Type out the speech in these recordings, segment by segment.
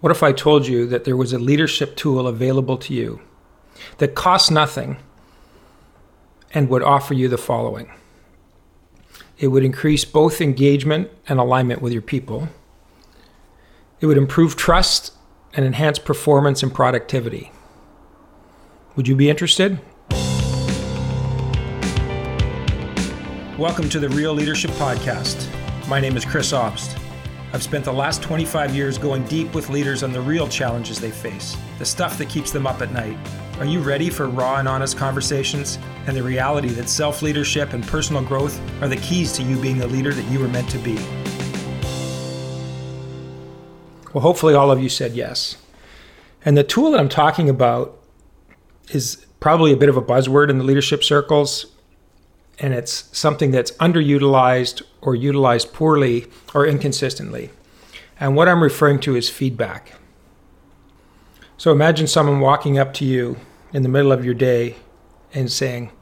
What if I told you that there was a leadership tool available to you that costs nothing and would offer you the following? It would increase both engagement and alignment with your people. It would improve trust and enhance performance and productivity. Would you be interested? Welcome to the Real Leadership Podcast. My name is Chris Obst. I've spent the last 25 years going deep with leaders on the real challenges they face, the stuff that keeps them up at night. Are you ready for raw and honest conversations and the reality that self leadership and personal growth are the keys to you being the leader that you were meant to be? Well, hopefully, all of you said yes. And the tool that I'm talking about is probably a bit of a buzzword in the leadership circles and it's something that's underutilized or utilized poorly or inconsistently. And what I'm referring to is feedback. So imagine someone walking up to you in the middle of your day and saying,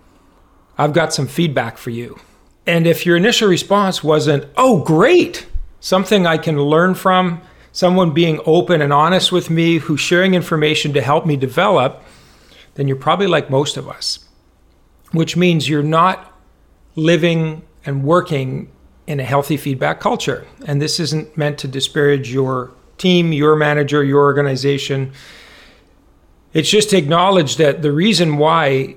I've got some feedback for you. And if your initial response wasn't, oh, great, something I can learn from, someone being open and honest with me, who's sharing information to help me develop, then you're probably like most of us, which means you're not living and working in a healthy feedback culture. And this isn't meant to disparage your team, your manager, your organization. It's just to acknowledge that the reason why,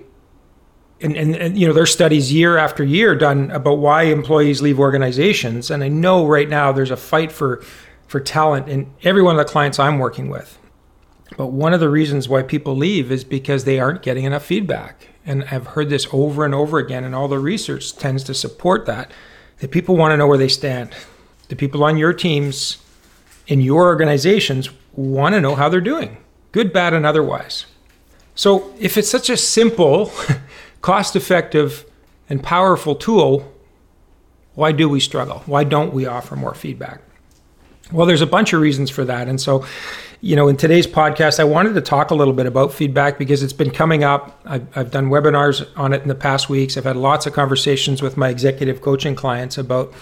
and, and, and, you know, there's studies year after year done about why employees leave organizations. And I know right now there's a fight for for talent in every one of the clients I'm working with. But one of the reasons why people leave is because they aren't getting enough feedback and I've heard this over and over again, and all the research tends to support that, that people want to know where they stand. The people on your teams, in your organizations, want to know how they're doing, good, bad, and otherwise. So if it's such a simple, cost effective, and powerful tool, why do we struggle? Why don't we offer more feedback? Well, there's a bunch of reasons for that. And so you know, in today's podcast, I wanted to talk a little bit about feedback because it's been coming up. I've, I've, done webinars on it in the past weeks. I've had lots of conversations with my executive coaching clients about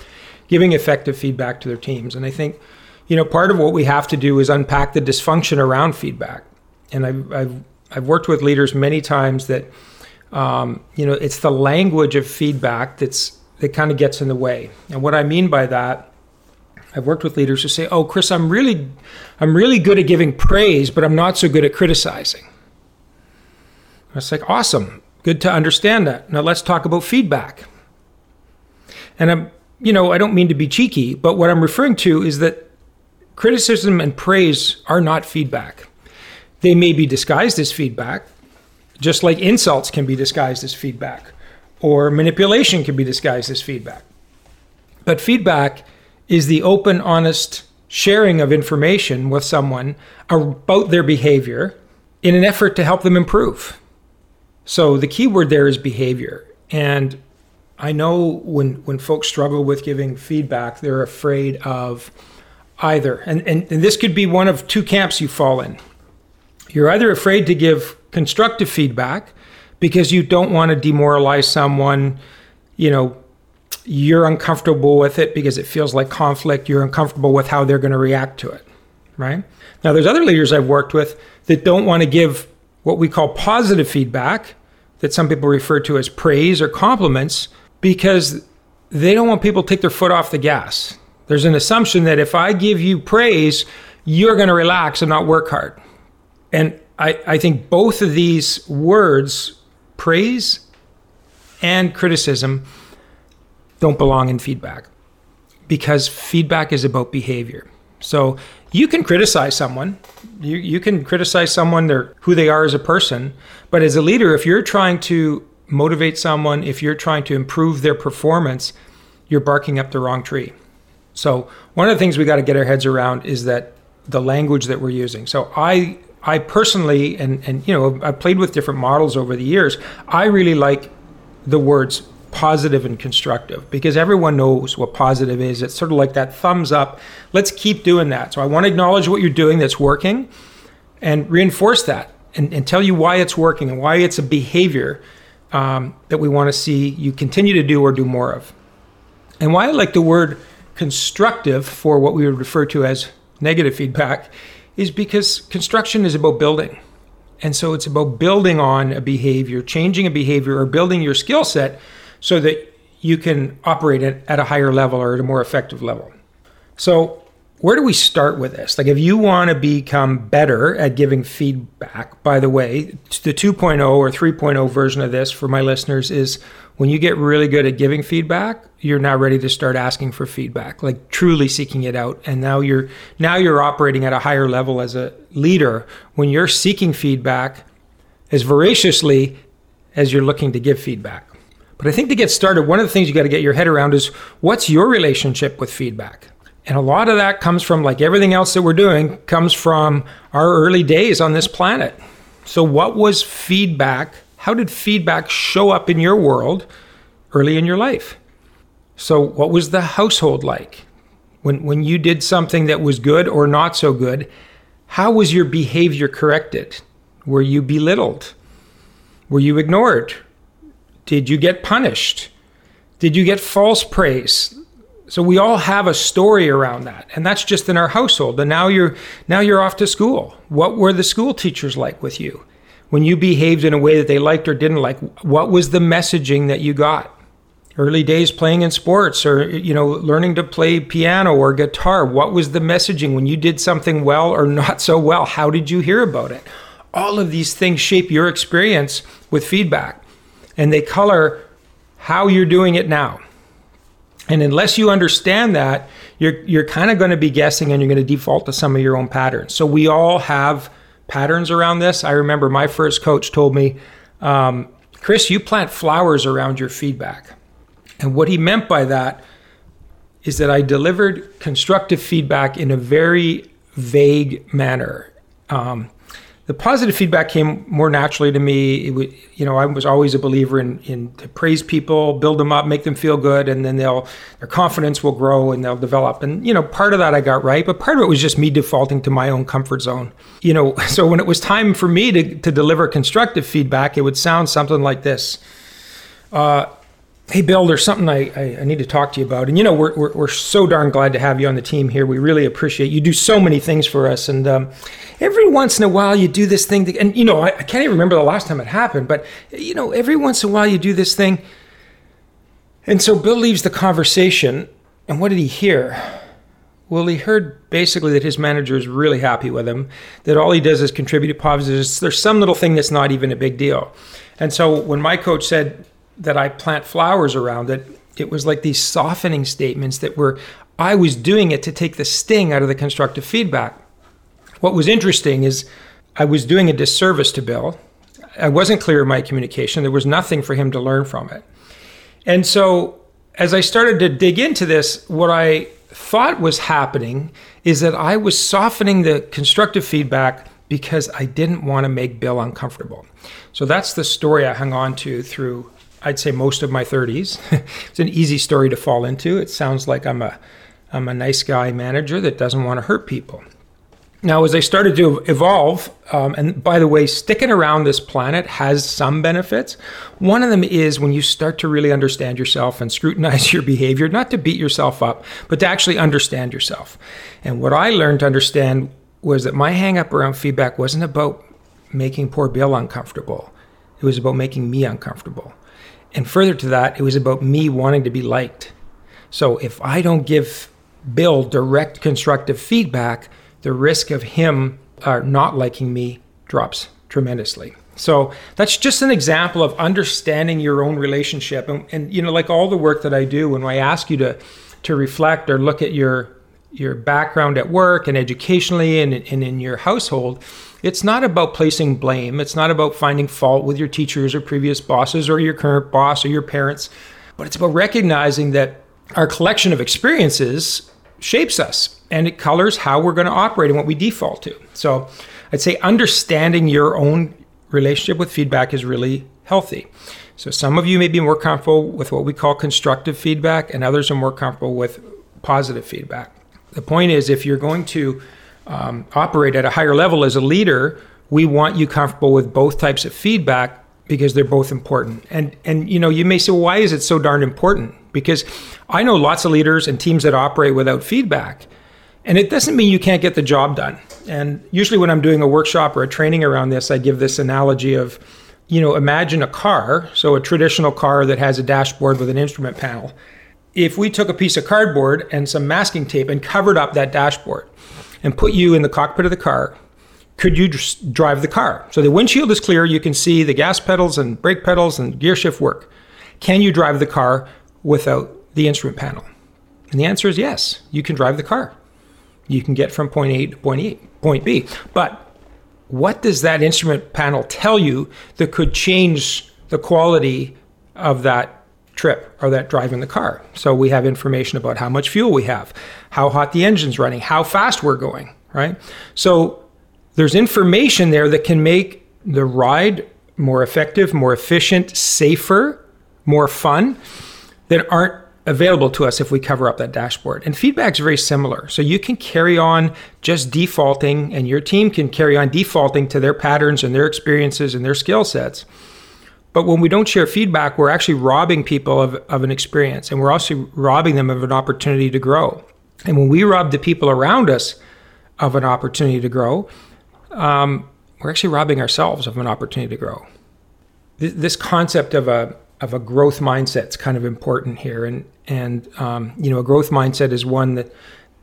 giving effective feedback to their teams. And I think, you know, part of what we have to do is unpack the dysfunction around feedback. And I've, I've, I've worked with leaders many times that, um, you know, it's the language of feedback that's that kind of gets in the way. And what I mean by that I've worked with leaders who say, "Oh, Chris, I'm really, I'm really good at giving praise, but I'm not so good at criticizing." It's like awesome, good to understand that. Now let's talk about feedback. And I'm, you know, I don't mean to be cheeky, but what I'm referring to is that criticism and praise are not feedback. They may be disguised as feedback, just like insults can be disguised as feedback, or manipulation can be disguised as feedback. But feedback is the open, honest sharing of information with someone about their behavior in an effort to help them improve. So the key word there is behavior. And I know when when folks struggle with giving feedback, they're afraid of either. And, and, and this could be one of two camps you fall in. You're either afraid to give constructive feedback because you don't want to demoralize someone, you know, you're uncomfortable with it because it feels like conflict. You're uncomfortable with how they're going to react to it, right? Now, there's other leaders I've worked with that don't want to give what we call positive feedback, that some people refer to as praise or compliments, because they don't want people to take their foot off the gas. There's an assumption that if I give you praise, you're going to relax and not work hard. And I, I think both of these words, praise and criticism, don't belong in feedback because feedback is about behavior. So you can criticize someone, you, you can criticize someone, their, who they are as a person, but as a leader, if you're trying to motivate someone, if you're trying to improve their performance, you're barking up the wrong tree. So one of the things we got to get our heads around is that the language that we're using. So I I personally and and you know I've played with different models over the years. I really like the words positive and constructive because everyone knows what positive is. It's sort of like that thumbs up. Let's keep doing that. So I want to acknowledge what you're doing that's working and reinforce that and, and tell you why it's working and why it's a behavior um, that we want to see you continue to do or do more of. And why I like the word constructive for what we would refer to as negative feedback is because construction is about building. And so it's about building on a behavior, changing a behavior, or building your skill set so that you can operate it at a higher level or at a more effective level. So, where do we start with this? Like, if you want to become better at giving feedback, by the way, the 2.0 or 3.0 version of this for my listeners is when you get really good at giving feedback, you're now ready to start asking for feedback, like truly seeking it out. And now you're now you're operating at a higher level as a leader when you're seeking feedback as voraciously as you're looking to give feedback. But I think to get started, one of the things you got to get your head around is what's your relationship with feedback? And a lot of that comes from, like everything else that we're doing, comes from our early days on this planet. So, what was feedback? How did feedback show up in your world early in your life? So, what was the household like? When, when you did something that was good or not so good, how was your behavior corrected? Were you belittled? Were you ignored? Did you get punished? Did you get false praise? So we all have a story around that, and that's just in our household. And now you're now you're off to school. What were the school teachers like with you? When you behaved in a way that they liked or didn't like, what was the messaging that you got? Early days playing in sports or you know learning to play piano or guitar, what was the messaging when you did something well or not so well? How did you hear about it? All of these things shape your experience with feedback and they color how you're doing it now. And unless you understand that, you're you're kind of going to be guessing and you're going to default to some of your own patterns. So we all have patterns around this. I remember my first coach told me, um, Chris, you plant flowers around your feedback. And what he meant by that is that I delivered constructive feedback in a very vague manner. Um, the positive feedback came more naturally to me. Would, you know, I was always a believer in, in to praise people, build them up, make them feel good, and then they'll their confidence will grow and they'll develop. And you know, part of that I got right, but part of it was just me defaulting to my own comfort zone. You know, so when it was time for me to to deliver constructive feedback, it would sound something like this. Uh, hey bill there's something I, I, I, need to talk to you about. And you know we're, we're, we're, so darn glad to have you on the team here. We really appreciate you. Do so many things for us. And um, every once in a while you do this thing that, and you know I, I, can't even remember the last time it happened but you know every once in a while you do this thing. And so bill leaves the conversation and what did he hear? Well he heard basically that his manager is really happy with him that all he does is contribute positives there's some little thing that's not even a big deal. And so when my coach said that I plant flowers around it, it was like these softening statements that were, I was doing it to take the sting out of the constructive feedback. What was interesting is I was doing a disservice to Bill. I wasn't clear in my communication. There was nothing for him to learn from it. And so as I started to dig into this, what I thought was happening is that I was softening the constructive feedback because I didn't want to make Bill uncomfortable. So that's the story I hung on to through I'd say most of my 30s. it's an easy story to fall into. It sounds like I'm a I'm a nice guy manager that doesn't want to hurt people. Now, as I started to evolve, um, and by the way, sticking around this planet has some benefits. One of them is when you start to really understand yourself and scrutinize your behavior, not to beat yourself up, but to actually understand yourself. And what I learned to understand was that my hangup around feedback wasn't about making poor Bill uncomfortable, it was about making me uncomfortable. And further to that, it was about me wanting to be liked. So if I don't give Bill direct constructive feedback, the risk of him uh, not liking me drops tremendously. So that's just an example of understanding your own relationship. And, and, you know, like all the work that I do, when I ask you to to reflect or look at your your background at work and educationally and, and in your household, it's not about placing blame. It's not about finding fault with your teachers or previous bosses or your current boss or your parents, but it's about recognizing that our collection of experiences shapes us and it colors how we're going to operate and what we default to. So I'd say understanding your own relationship with feedback is really healthy. So some of you may be more comfortable with what we call constructive feedback, and others are more comfortable with positive feedback. The point is, if you're going to um, operate at a higher level as a leader, we want you comfortable with both types of feedback because they're both important. And and you know, you may say, well, why is it so darn important? Because I know lots of leaders and teams that operate without feedback. And it doesn't mean you can't get the job done. And usually, when I'm doing a workshop or a training around this, I give this analogy of, you know, imagine a car, so a traditional car that has a dashboard with an instrument panel. If we took a piece of cardboard and some masking tape and covered up that dashboard and put you in the cockpit of the car, could you just drive the car? So the windshield is clear, you can see the gas pedals and brake pedals and gear shift work. Can you drive the car without the instrument panel? And the answer is yes, you can drive the car. You can get from point A to point, e, point B. But what does that instrument panel tell you that could change the quality of that trip or that drive in the car? So we have information about how much fuel we have, how hot the engine's running, how fast we're going, right? So there's information there that can make the ride more effective, more efficient, safer, more fun that aren't available to us if we cover up that dashboard. And feedback is very similar. So you can carry on just defaulting, and your team can carry on defaulting to their patterns and their experiences and their skill sets. But when we don't share feedback, we're actually robbing people of, of an experience and we're also robbing them of an opportunity to grow. And when we rob the people around us of an opportunity to grow, um, we're actually robbing ourselves of an opportunity to grow. This concept of a of a growth mindset is kind of important here, and and um, you know a growth mindset is one that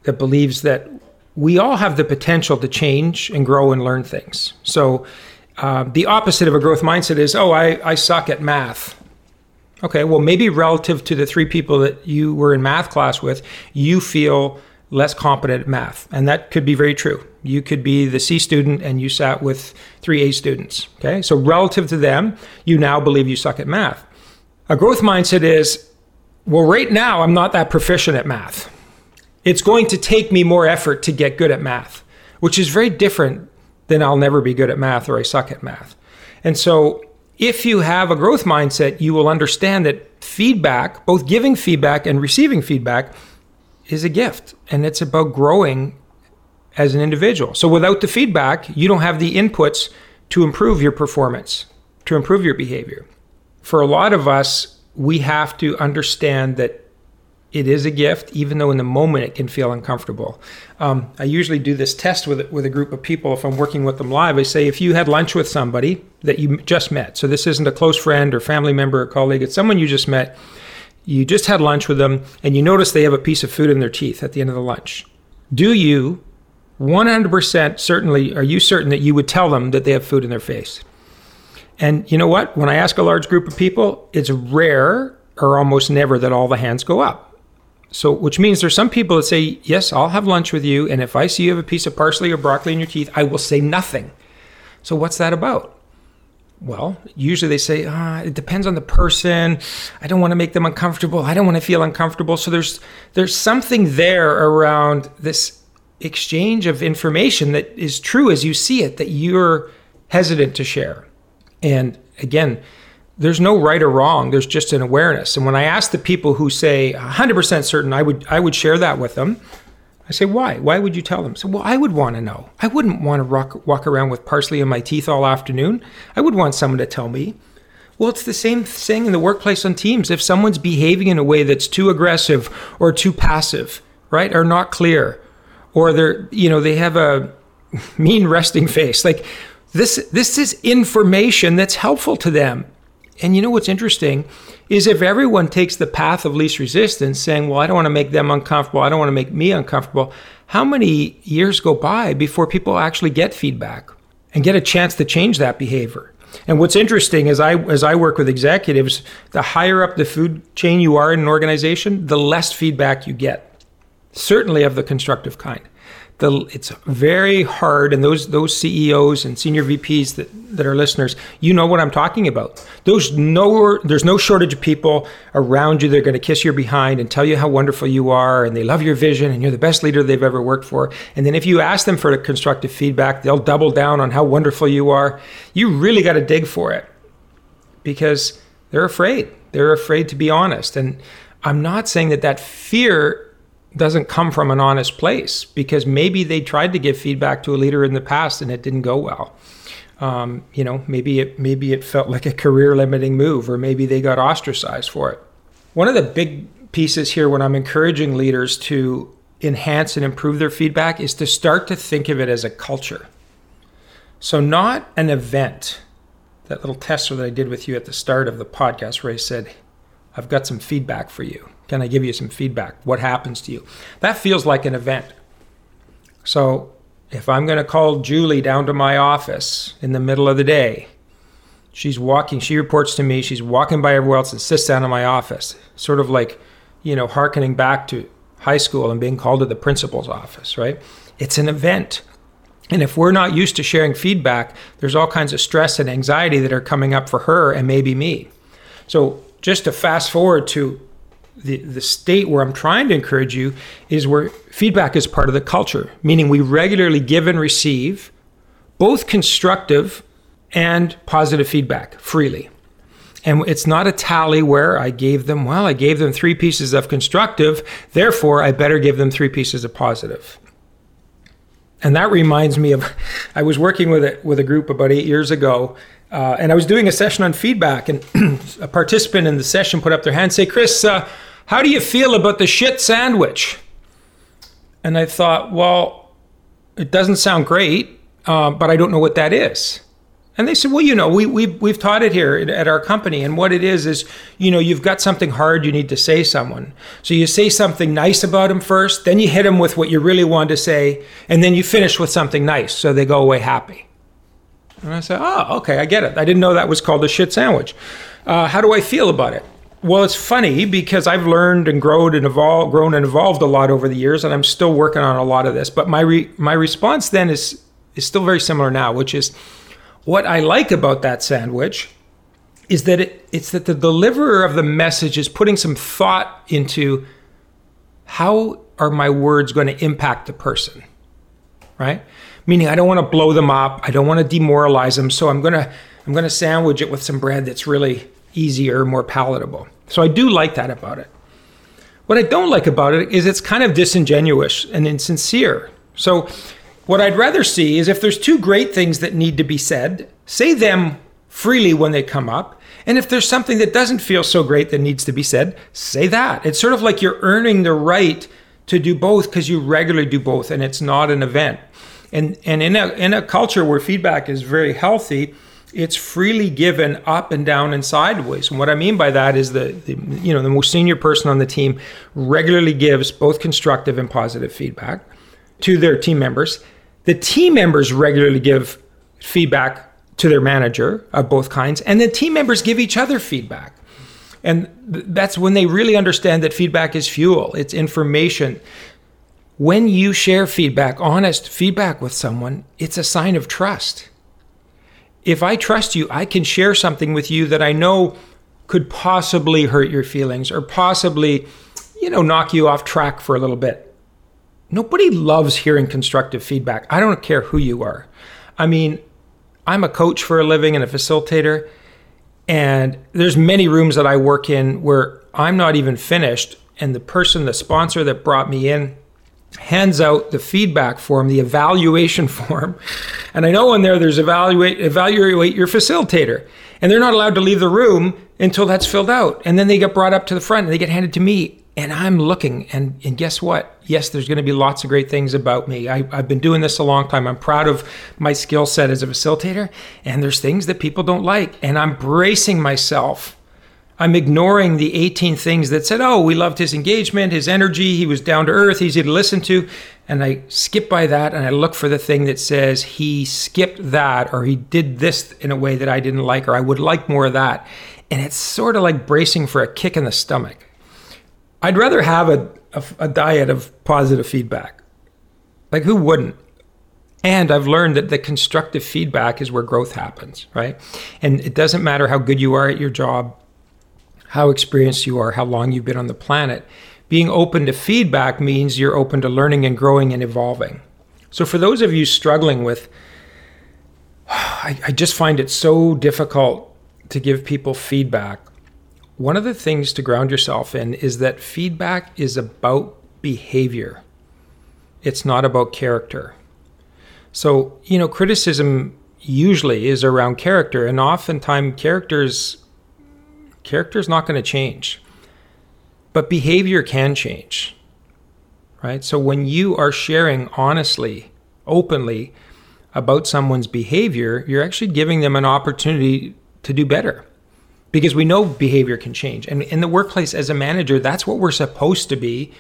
that believes that we all have the potential to change and grow and learn things. So uh, the opposite of a growth mindset is oh I, I suck at math. Okay, well maybe relative to the three people that you were in math class with, you feel less competent at math, and that could be very true. You could be the C student and you sat with three A students. Okay, so relative to them, you now believe you suck at math. A growth mindset is well, right now, I'm not that proficient at math. It's going to take me more effort to get good at math, which is very different than I'll never be good at math or I suck at math. And so, if you have a growth mindset, you will understand that feedback, both giving feedback and receiving feedback, is a gift and it's about growing as an individual. So, without the feedback, you don't have the inputs to improve your performance, to improve your behavior. For a lot of us, we have to understand that it is a gift, even though in the moment it can feel uncomfortable. Um, I usually do this test with with a group of people if I'm working with them live. I say, if you had lunch with somebody that you just met, so this isn't a close friend or family member or colleague, it's someone you just met. You just had lunch with them, and you notice they have a piece of food in their teeth at the end of the lunch. Do you 100% certainly are you certain that you would tell them that they have food in their face? And you know what? When I ask a large group of people, it's rare or almost never that all the hands go up. So, which means there's some people that say, Yes, I'll have lunch with you. And if I see you have a piece of parsley or broccoli in your teeth, I will say nothing. So, what's that about? Well, usually they say, ah, it depends on the person. I don't want to make them uncomfortable. I don't want to feel uncomfortable. So there's there's something there around this exchange of information that is true as you see it that you're hesitant to share. And again, there's no right or wrong. There's just an awareness. And when I ask the people who say 100% certain, I would I would share that with them. I say, why? Why would you tell them? So, well, I would want to know. I wouldn't want to rock, walk around with parsley in my teeth all afternoon. I would want someone to tell me. Well, it's the same thing in the workplace on teams. If someone's behaving in a way that's too aggressive or too passive, right, or not clear, or they're, you know, they have a mean resting face, like this, this is information that's helpful to them. And you know what's interesting is if everyone takes the path of least resistance, saying, Well, I don't want to make them uncomfortable, I don't want to make me uncomfortable, how many years go by before people actually get feedback and get a chance to change that behavior? And what's interesting is I as I work with executives, the higher up the food chain you are in an organization, the less feedback you get. Certainly of the constructive kind the it's very hard and those those CEOs and senior VPs that, that are listeners, you know what I'm talking about. Those no there's no shortage of people around you that are going to kiss your behind and tell you how wonderful you are and they love your vision and you're the best leader they've ever worked for. And then if you ask them for constructive feedback, they'll double down on how wonderful you are. You really got to dig for it because they're afraid. They're afraid to be honest. And I'm not saying that that fear doesn't come from an honest place because maybe they tried to give feedback to a leader in the past and it didn't go well. Um, you know, maybe it maybe it felt like a career limiting move, or maybe they got ostracized for it. One of the big pieces here when I'm encouraging leaders to enhance and improve their feedback is to start to think of it as a culture. So, not an event. That little tester that I did with you at the start of the podcast where I said, I've got some feedback for you. Can I give you some feedback? What happens to you? That feels like an event. So, if I'm going to call Julie down to my office in the middle of the day, she's walking, she reports to me, she's walking by everywhere else and sits down in my office, sort of like, you know, harkening back to high school and being called to the principal's office, right? It's an event. And if we're not used to sharing feedback, there's all kinds of stress and anxiety that are coming up for her and maybe me. So, just to fast forward to the, the state where I'm trying to encourage you is where feedback is part of the culture, meaning we regularly give and receive both constructive and positive feedback freely. And it's not a tally where I gave them, well, I gave them three pieces of constructive, therefore I better give them three pieces of positive. And that reminds me of, I was working with a, with a group about eight years ago, uh, and I was doing a session on feedback, and a participant in the session put up their hand, say, Chris, uh, how do you feel about the shit sandwich? And I thought, well, it doesn't sound great, uh, but I don't know what that is. And they said, well, you know, we, we, we've taught it here at our company. And what it is, is, you know, you've got something hard you need to say someone. So you say something nice about them first, then you hit them with what you really want to say, and then you finish with something nice so they go away happy. And I said, oh, okay, I get it. I didn't know that was called a shit sandwich. Uh, how do I feel about it? Well, it's funny because I've learned and grown and evolved, grown and evolved a lot over the years, and I'm still working on a lot of this. But my re- my response then is is still very similar now, which is what I like about that sandwich is that it, it's that the deliverer of the message is putting some thought into how are my words going to impact the person, right? Meaning I don't want to blow them up, I don't want to demoralize them, so I'm going to I'm going to sandwich it with some bread that's really easier, more palatable. So I do like that about it. What I don't like about it is it's kind of disingenuous and insincere. So what I'd rather see is if there's two great things that need to be said, say them freely when they come up. And if there's something that doesn't feel so great that needs to be said, say that. It's sort of like you're earning the right to do both because you regularly do both and it's not an event. And and in a in a culture where feedback is very healthy, it's freely given up and down and sideways. And what I mean by that is the, the, you know the most senior person on the team regularly gives both constructive and positive feedback to their team members. The team members regularly give feedback to their manager of both kinds, and the team members give each other feedback. And th- that's when they really understand that feedback is fuel, it's information. When you share feedback, honest feedback with someone, it's a sign of trust if I trust you, I can share something with you that I know could possibly hurt your feelings or possibly, you know, knock you off track for a little bit. Nobody loves hearing constructive feedback. I don't care who you are. I mean, I'm a coach for a living and a facilitator, and there's many rooms that I work in where I'm not even finished and the person, the sponsor that brought me in, hands out the feedback form, the evaluation form. And I know in there there's evaluate evaluate your facilitator. And they're not allowed to leave the room until that's filled out. And then they get brought up to the front and they get handed to me. And I'm looking, and, and guess what? Yes, there's going to be lots of great things about me. I, I've been doing this a long time. I'm proud of my skill set as a facilitator, and there's things that people don't like. And I'm bracing myself I'm ignoring the 18 things that said, oh, we loved his engagement, his energy, he was down to earth, easy to listen to. And I skip by that and I look for the thing that says he skipped that or he did this in a way that I didn't like or I would like more of that. And it's sort of like bracing for a kick in the stomach. I'd rather have a, a, a diet of positive feedback. Like, who wouldn't? And I've learned that the constructive feedback is where growth happens, right? And it doesn't matter how good you are at your job how experienced you are, how long you've been on the planet. Being open to feedback means you're open to learning and growing and evolving. So, for those of you struggling with, I, I just find it so difficult to give people feedback. One of the things to ground yourself in is that feedback is about behavior, it's not about character. So, you know, criticism usually is around character, and oftentimes characters character is not going to change, but behavior can change. right? So when you are sharing honestly, openly about someone's behavior, you're actually giving them an opportunity to do better because we know behavior can change. And in the workplace, as a manager, that's what we're supposed to be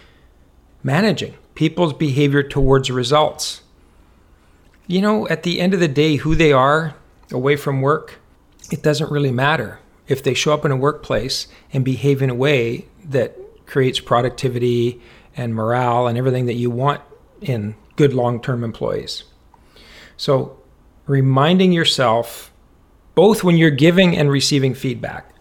managing people's behavior towards results. You know, at the end of the day, who they are away from work, it doesn't really matter if they show up in a workplace and behave in a way that creates productivity and morale and everything that you want in good long term employees. So, reminding yourself, both when you're giving and receiving feedback,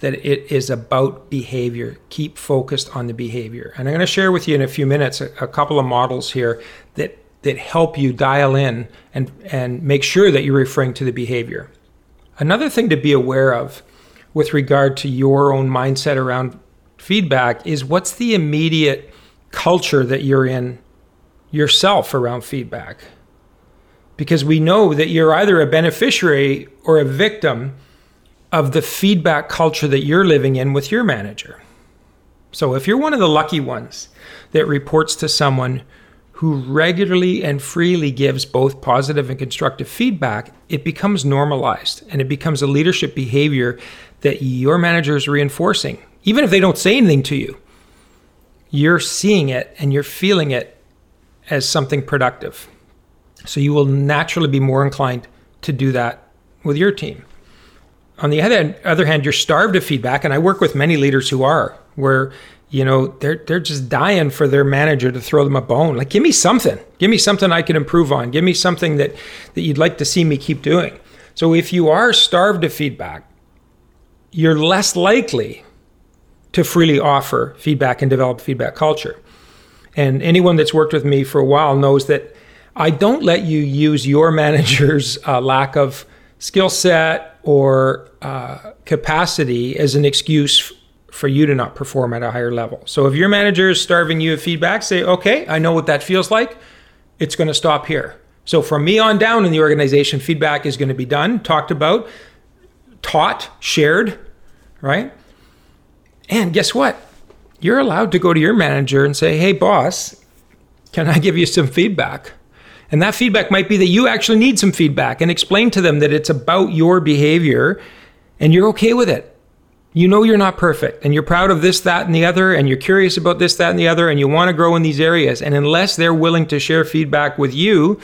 that it is about behavior. Keep focused on the behavior. And I'm going to share with you in a few minutes a, a couple of models here that, that help you dial in and, and make sure that you're referring to the behavior. Another thing to be aware of with regard to your own mindset around feedback is what's the immediate culture that you're in yourself around feedback. Because we know that you're either a beneficiary or a victim of the feedback culture that you're living in with your manager. So if you're one of the lucky ones that reports to someone who regularly and freely gives both positive and constructive feedback, it becomes normalized and it becomes a leadership behavior that your manager is reinforcing, even if they don't say anything to you you're seeing it and you're feeling it as something productive. So you will naturally be more inclined to do that with your team. On the other, other hand, you're starved of feedback, and I work with many leaders who are, where you know they're they're just dying for their manager to throw them a bone. Like, give me something, give me something I can improve on, give me something that that you'd like to see me keep doing. So if you are starved of feedback, you're less likely to freely offer feedback and develop feedback culture. And anyone that's worked with me for a while knows that I don't let you use your manager's uh, lack of skill set or uh, capacity as an excuse for you to not perform at a higher level. So if your manager is starving you of feedback, say, okay, I know what that feels like. It's going to stop here. So from me on down in the organization, feedback is going to be done, talked about, taught, shared, right? And guess what? You're allowed to go to your manager and say, hey, boss, can I give you some feedback? And that feedback might be that you actually need some feedback and explain to them that it's about your behavior and you're okay with it. You know you're not perfect and you're proud of this, that, and the other, and you're curious about this, that, and the other, and you want to grow in these areas. And unless they're willing to share feedback with you,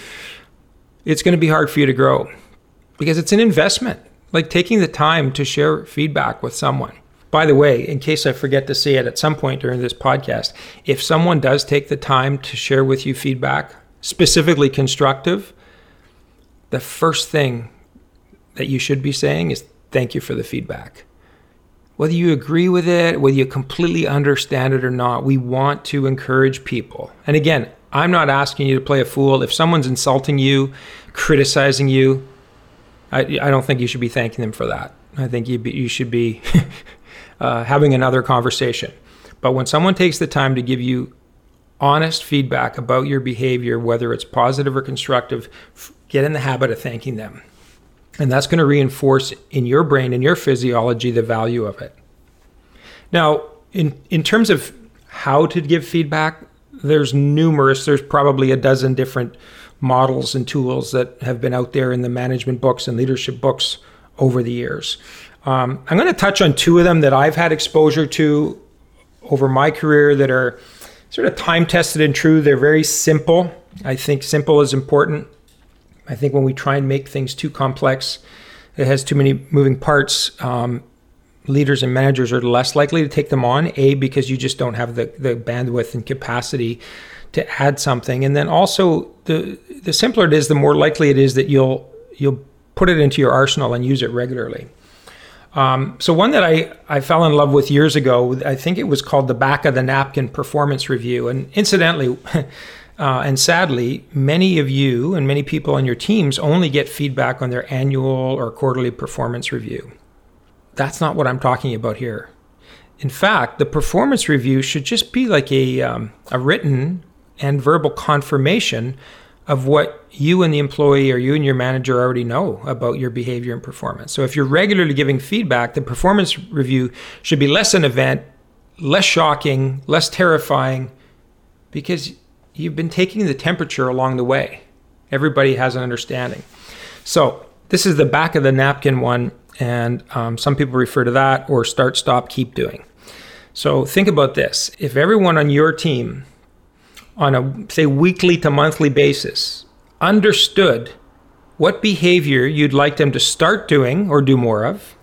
it's going to be hard for you to grow because it's an investment. Like taking the time to share feedback with someone. By the way, in case I forget to say it at some point during this podcast, if someone does take the time to share with you feedback, specifically constructive, the first thing that you should be saying is thank you for the feedback. Whether you agree with it, whether you completely understand it or not, we want to encourage people. And again, I'm not asking you to play a fool. If someone's insulting you, criticizing you, I, I don't think you should be thanking them for that. I think you, be, you should be uh, having another conversation. But when someone takes the time to give you honest feedback about your behavior, whether it's positive or constructive, get in the habit of thanking them. And that's going to reinforce in your brain and your physiology the value of it. Now, in, in terms of how to give feedback, there's numerous, there's probably a dozen different models and tools that have been out there in the management books and leadership books over the years. Um, I'm going to touch on two of them that I've had exposure to over my career that are sort of time tested and true. They're very simple. I think simple is important. I think when we try and make things too complex, it has too many moving parts. Um, leaders and managers are less likely to take them on. A because you just don't have the the bandwidth and capacity to add something, and then also the the simpler it is, the more likely it is that you'll you'll put it into your arsenal and use it regularly. Um, so one that I, I fell in love with years ago, I think it was called the back of the napkin performance review. And incidentally, uh, and sadly, many of you and many people on your teams only get feedback on their annual or quarterly performance review. That's not what I'm talking about here. In fact, the performance review should just be like a, um, a written and verbal confirmation of what you and the employee or you and your manager already know about your behavior and performance. So if you're regularly giving feedback, the performance review should be less an event, less shocking, less terrifying, because you've been taking the temperature along the way. Everybody has an understanding. So, this is the back of the napkin one, and um, some people refer to that or start, stop, keep doing. So, think about this if everyone on your team, on a say weekly to monthly basis, understood what behavior you'd like them to start doing or do more of,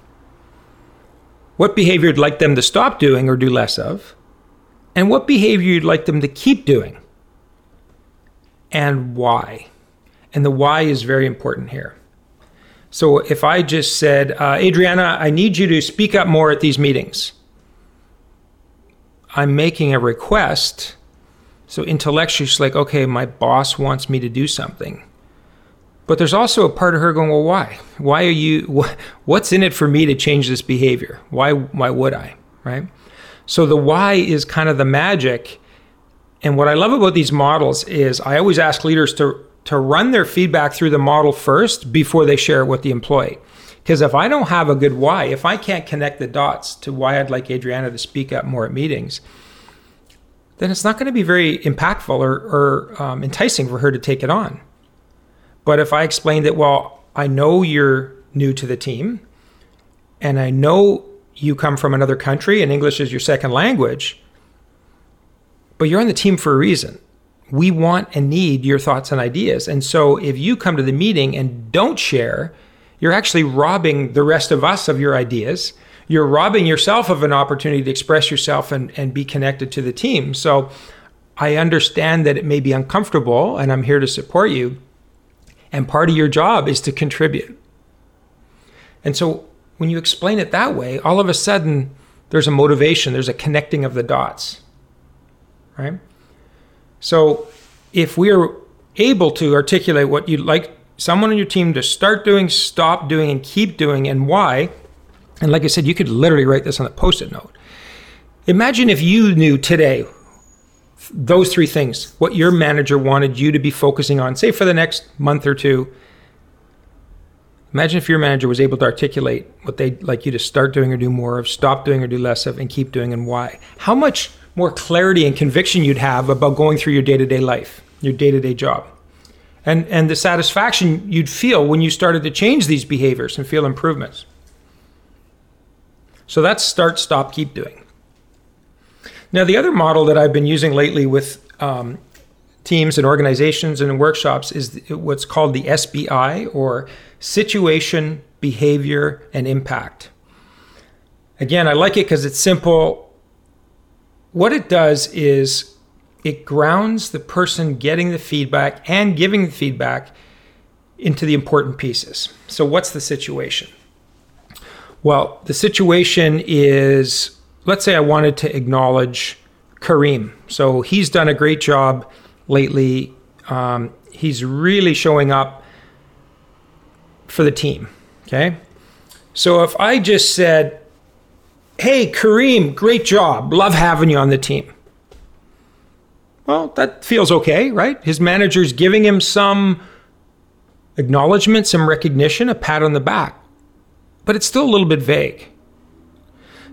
what behavior you'd like them to stop doing or do less of, and what behavior you'd like them to keep doing, and why. And the why is very important here. So if I just said, uh, Adriana, I need you to speak up more at these meetings, I'm making a request. So intellectually, she's like, okay, my boss wants me to do something. But there's also a part of her going, well, why? Why are you? What's in it for me to change this behavior? Why? Why would I? Right. So the why is kind of the magic. And what I love about these models is I always ask leaders to to run their feedback through the model first before they share it with the employee. Because if I don't have a good why, if I can't connect the dots to why I'd like Adriana to speak up more at meetings, then it's not going to be very impactful or, or um, enticing for her to take it on. But if I explain that, well, I know you're new to the team, and I know you come from another country and English is your second language, but you're on the team for a reason. We want and need your thoughts and ideas. And so if you come to the meeting and don't share, you're actually robbing the rest of us of your ideas. You're robbing yourself of an opportunity to express yourself and, and be connected to the team. So I understand that it may be uncomfortable, and I'm here to support you. And part of your job is to contribute. And so when you explain it that way, all of a sudden there's a motivation, there's a connecting of the dots. Right? So if we are able to articulate what you'd like someone on your team to start doing, stop doing, and keep doing, and why, and like I said, you could literally write this on a post it note. Imagine if you knew today those three things, what your manager wanted you to be focusing on, say for the next month or two. Imagine if your manager was able to articulate what they'd like you to start doing or do more of, stop doing or do less of, and keep doing and why. How much more clarity and conviction you'd have about going through your day to day life, your day to day job. And, and the satisfaction you'd feel when you started to change these behaviors and feel improvements. So that's start, stop, keep doing. Now, the other model that I've been using lately with um, teams and organizations and workshops is what's called the SBI or Situation, Behavior, and Impact. Again, I like it because it's simple. What it does is it grounds the person getting the feedback and giving the feedback into the important pieces. So, what's the situation? Well, the situation is let's say I wanted to acknowledge Kareem. So he's done a great job lately. Um, he's really showing up for the team. Okay. So if I just said, Hey, Kareem, great job. Love having you on the team. Well, that feels okay, right? His manager's giving him some acknowledgement, some recognition, a pat on the back. But it's still a little bit vague.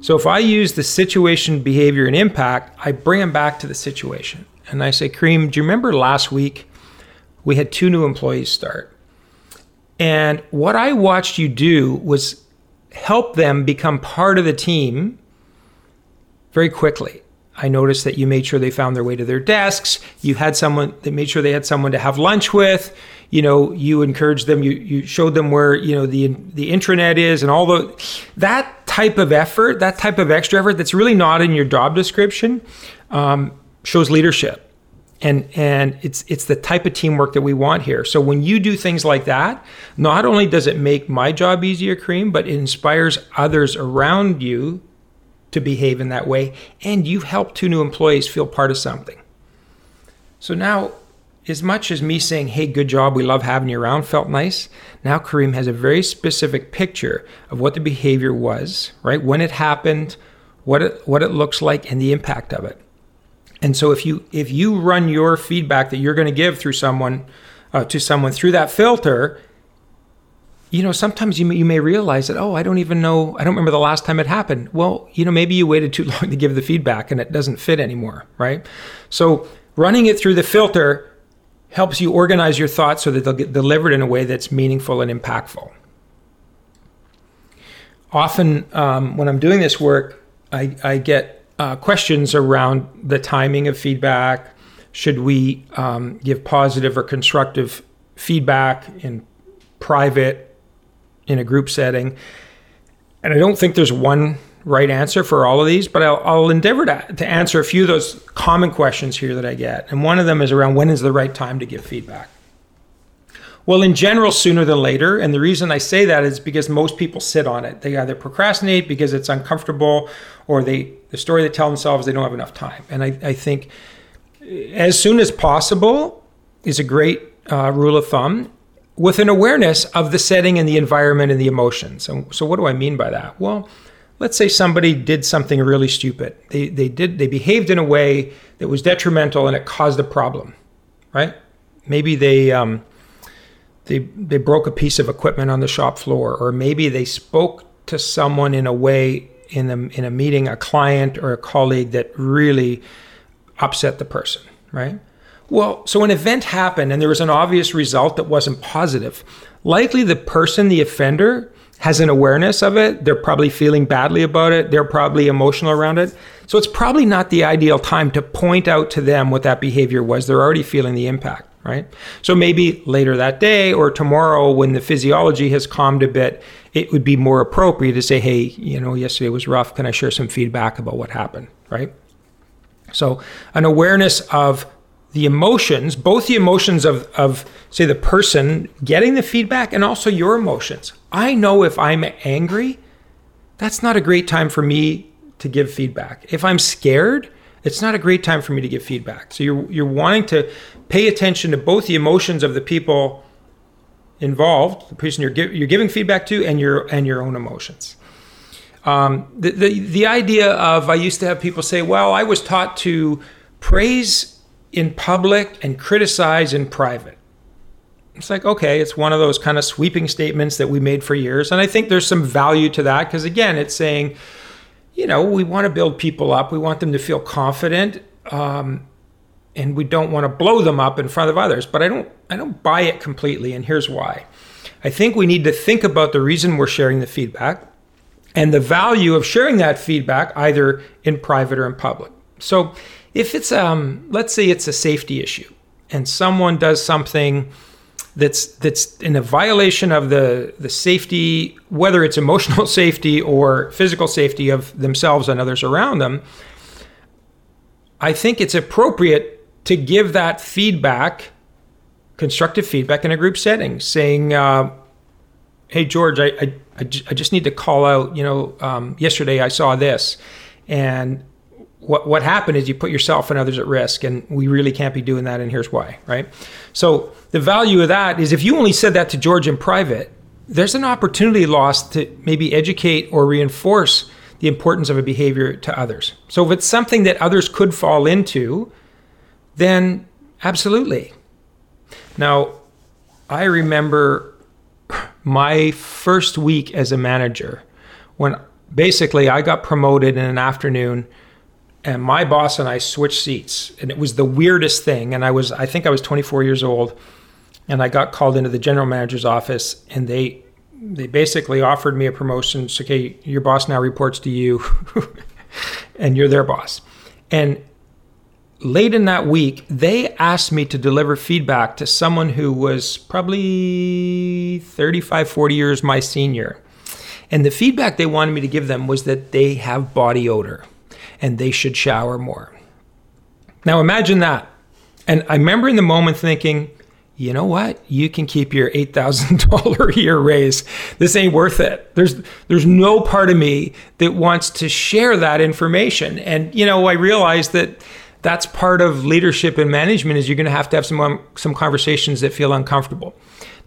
So if I use the situation, behavior, and impact, I bring them back to the situation. And I say, Kareem, do you remember last week we had two new employees start? And what I watched you do was help them become part of the team very quickly. I noticed that you made sure they found their way to their desks. You had someone that made sure they had someone to have lunch with you know you encouraged them you, you showed them where you know the the intranet is and all the that type of effort that type of extra effort that's really not in your job description um, shows leadership. And and it's it's the type of teamwork that we want here. So when you do things like that not only does it make my job easier Kareem but it inspires others around you to behave in that way. And you help two new employees feel part of something. So now as much as me saying, hey, good job, we love having you around, felt nice, now Kareem has a very specific picture of what the behavior was, right? When it happened, what it, what it looks like, and the impact of it. And so if you if you run your feedback that you're going to give through someone uh, to someone through that filter, you know sometimes you may, you may realize that oh I don't even know I don't remember the last time it happened. Well, you know maybe you waited too long to give the feedback and it doesn't fit anymore, right? So running it through the filter helps you organize your thoughts so that they'll get delivered in a way that's meaningful and impactful. Often, um, when I'm doing this work, I, I get uh, questions around the timing of feedback. Should we um, give positive or constructive feedback in private, in a group setting? And I don't think there's one right answer for all of these, but I'll, I'll endeavor to, to answer a few of those common questions here that I get. And one of them is around when is the right time to give feedback? Well, in general, sooner than later. And the reason I say that is because most people sit on it. They either procrastinate because it's uncomfortable or they the story they tell themselves they don't have enough time. And I, I think as soon as possible is a great uh, rule of thumb with an awareness of the setting and the environment and the emotions. So, so what do I mean by that? Well, let's say somebody did something really stupid. They, they did they behaved in a way that was detrimental and it caused a problem, right? Maybe they um, they they broke a piece of equipment on the shop floor, or maybe they spoke to someone in a way in a in a meeting, a client or a colleague that really upset the person, right? Well, so an event happened and there was an obvious result that wasn't positive. Likely the person, the offender, has an awareness of it. They're probably feeling badly about it. They're probably emotional around it. So it's probably not the ideal time to point out to them what that behavior was. They're already feeling the impact, right? So maybe later that day or tomorrow when the physiology has calmed a bit, it would be more appropriate to say, hey, you know, yesterday was rough. Can I share some feedback about what happened, right? So an awareness of the emotions, both the emotions of, of, say, the person getting the feedback and also your emotions. I know if I'm angry, that's not a great time for me to give feedback. If I'm scared, it's not a great time for me to give feedback. So you're, you're wanting to pay attention to both the emotions of the people involved, the person you're, give, you're giving feedback to, and your, and your own emotions. Um, the, the, the idea of, I used to have people say, well, I was taught to praise in public and criticize in private. It's like, okay, it's one of those kind of sweeping statements that we made for years. And I think there's some value to that because, again, it's saying, you know, we want to build people up, we want them to feel confident. Um, and we don't want to blow them up in front of others but i don't i don't buy it completely and here's why i think we need to think about the reason we're sharing the feedback and the value of sharing that feedback either in private or in public so if it's um, let's say it's a safety issue and someone does something that's that's in a violation of the the safety whether it's emotional safety or physical safety of themselves and others around them i think it's appropriate to give that feedback constructive feedback in a group setting saying uh, hey george I, I, I, just need to call out you know um, yesterday i saw this and what what happened is you put yourself and others at risk and we really can't be doing that and here's why right? So the value of that is if you only said that to george in private there's an opportunity lost to maybe educate or reinforce the importance of a behavior to others. So if it's something that others could fall into then absolutely. Now i remember my first week as a manager when basically i got promoted in an afternoon and my boss and I switched seats, and it was the weirdest thing. And I was, I think I was 24 years old, and I got called into the general manager's office, and they, they basically offered me a promotion. So, okay, your boss now reports to you, and you're their boss. And late in that week, they asked me to deliver feedback to someone who was probably 35, 40 years my senior. And the feedback they wanted me to give them was that they have body odor and they should shower more. Now imagine that. And I remember in the moment thinking, you know what? You can keep your $8,000 a year raise. This ain't worth it. There's there's no part of me that wants to share that information. And you know, I realize that that's part of leadership and management is you're going to have to have some um, some conversations that feel uncomfortable.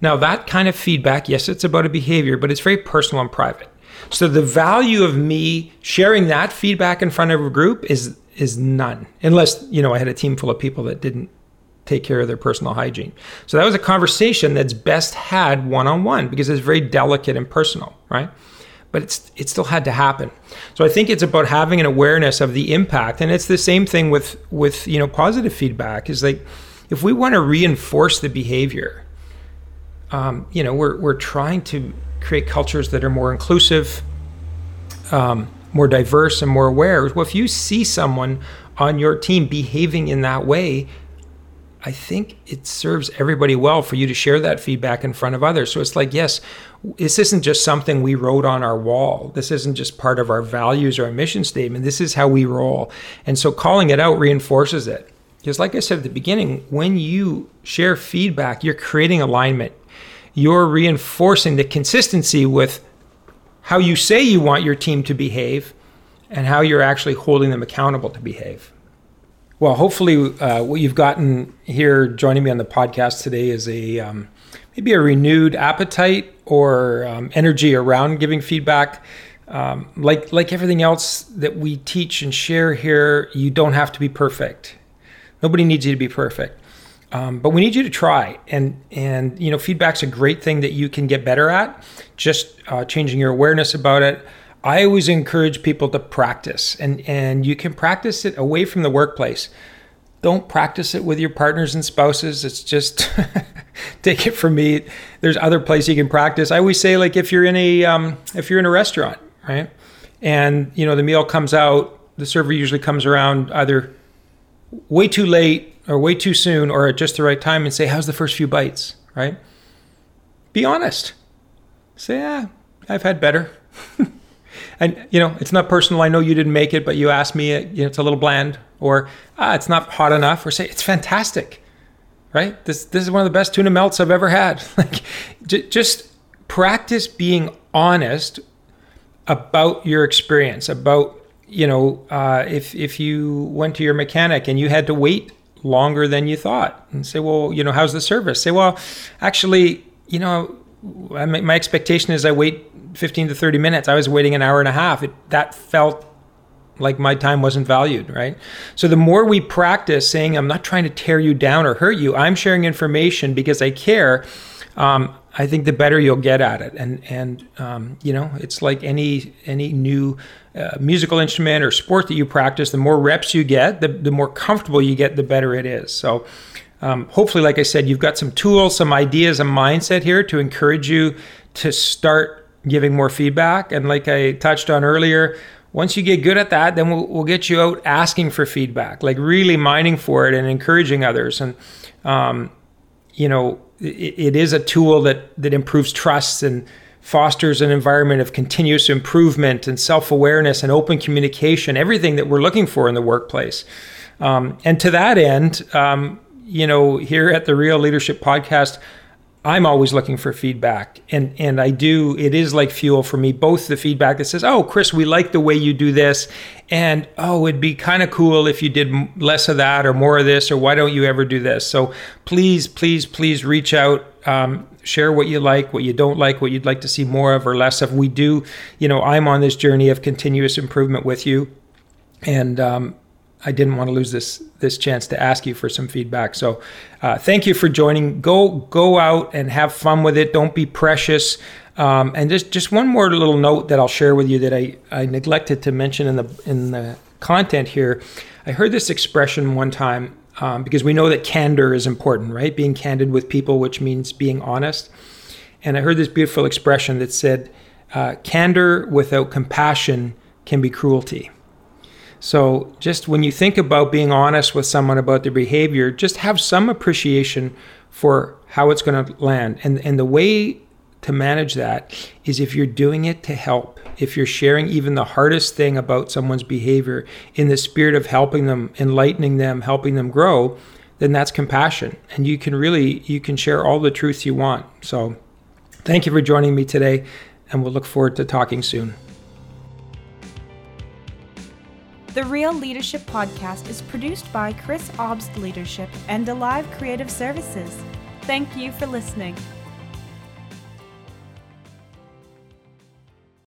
Now, that kind of feedback, yes, it's about a behavior, but it's very personal and private. So the value of me sharing that feedback in front of a group is is none, unless you know I had a team full of people that didn't take care of their personal hygiene. So that was a conversation that's best had one on one because it's very delicate and personal, right? but it's it still had to happen. So I think it's about having an awareness of the impact, and it's the same thing with with you know positive feedback. Is like if we want to reinforce the behavior, um, you know, we're we're trying to create cultures that are more inclusive, um, more diverse, and more aware. Well, if you see someone on your team behaving in that way, I think it serves everybody well for you to share that feedback in front of others. So it's like, yes, this isn't just something we wrote on our wall. This isn't just part of our values or our mission statement. This is how we roll. And so calling it out reinforces it. Because, like I said at the beginning, when you share feedback, you're creating alignment. You're reinforcing the consistency with how you say you want your team to behave and how you're actually holding them accountable to behave. Well, hopefully, uh, what you've gotten here joining me on the podcast today is a um, maybe a renewed appetite or um, energy around giving feedback. Um, like like everything else that we teach and share here, you don't have to be perfect. Nobody needs you to be perfect, um, but we need you to try. And and you know, feedback's a great thing that you can get better at. Just uh, changing your awareness about it. I always encourage people to practice, and and you can practice it away from the workplace. Don't practice it with your partners and spouses. It's just take it from me. There's other places you can practice. I always say like if you're in a um, if you're in a restaurant, right, and you know the meal comes out, the server usually comes around either way too late or way too soon or at just the right time and say, "How's the first few bites?" Right? Be honest. Say, "Yeah, I've had better." and you know it's not personal i know you didn't make it but you asked me you know, it's a little bland or ah, it's not hot enough or say it's fantastic right this this is one of the best tuna melts i've ever had like j- just practice being honest about your experience about you know uh, if if you went to your mechanic and you had to wait longer than you thought and say well you know how's the service say well actually you know my expectation is i wait 15 to 30 minutes. I was waiting an hour and a half. It, that felt like my time wasn't valued, right? So the more we practice saying, I'm not trying to tear you down or hurt you, I'm sharing information because I care. Um, I think the better you'll get at it, and and um, you know, it's like any any new uh, musical instrument or sport that you practice. The more reps you get, the the more comfortable you get, the better it is. So. Um, hopefully, like I said, you've got some tools, some ideas, a mindset here to encourage you to start giving more feedback. And like I touched on earlier, once you get good at that, then we'll, we'll get you out asking for feedback, like really mining for it and encouraging others. And, um, you know, it, is a tool that, that improves trust and fosters an environment of continuous improvement and self awareness and open communication, everything that we're looking for in the workplace. Um, and to that end, um, you know, here at the Real Leadership Podcast, I'm always looking for feedback, and and I do. It is like fuel for me. Both the feedback that says, "Oh, Chris, we like the way you do this," and "Oh, it'd be kind of cool if you did less of that or more of this," or "Why don't you ever do this?" So please, please, please reach out. Um, share what you like, what you don't like, what you'd like to see more of or less of. We do, you know, I'm on this journey of continuous improvement with you, and um, I didn't want to lose this this chance to ask you for some feedback. So, uh, thank you for joining. Go go out and have fun with it. Don't be precious. Um, and just just one more little note that I'll share with you that I, I neglected to mention in the in the content here. I heard this expression one time um, because we know that candor is important, right? Being candid with people, which means being honest. And I heard this beautiful expression that said, uh, "Candor without compassion can be cruelty." So, just when you think about being honest with someone about their behavior, just have some appreciation for how it's going to land. And, and the way to manage that is if you're doing it to help, if you're sharing even the hardest thing about someone's behavior in the spirit of helping them, enlightening them, helping them grow, then that's compassion. And you can really you can share all the truth you want. So, thank you for joining me today, and we'll look forward to talking soon. The Real Leadership Podcast is produced by Chris Obst Leadership and Alive Creative Services. Thank you for listening.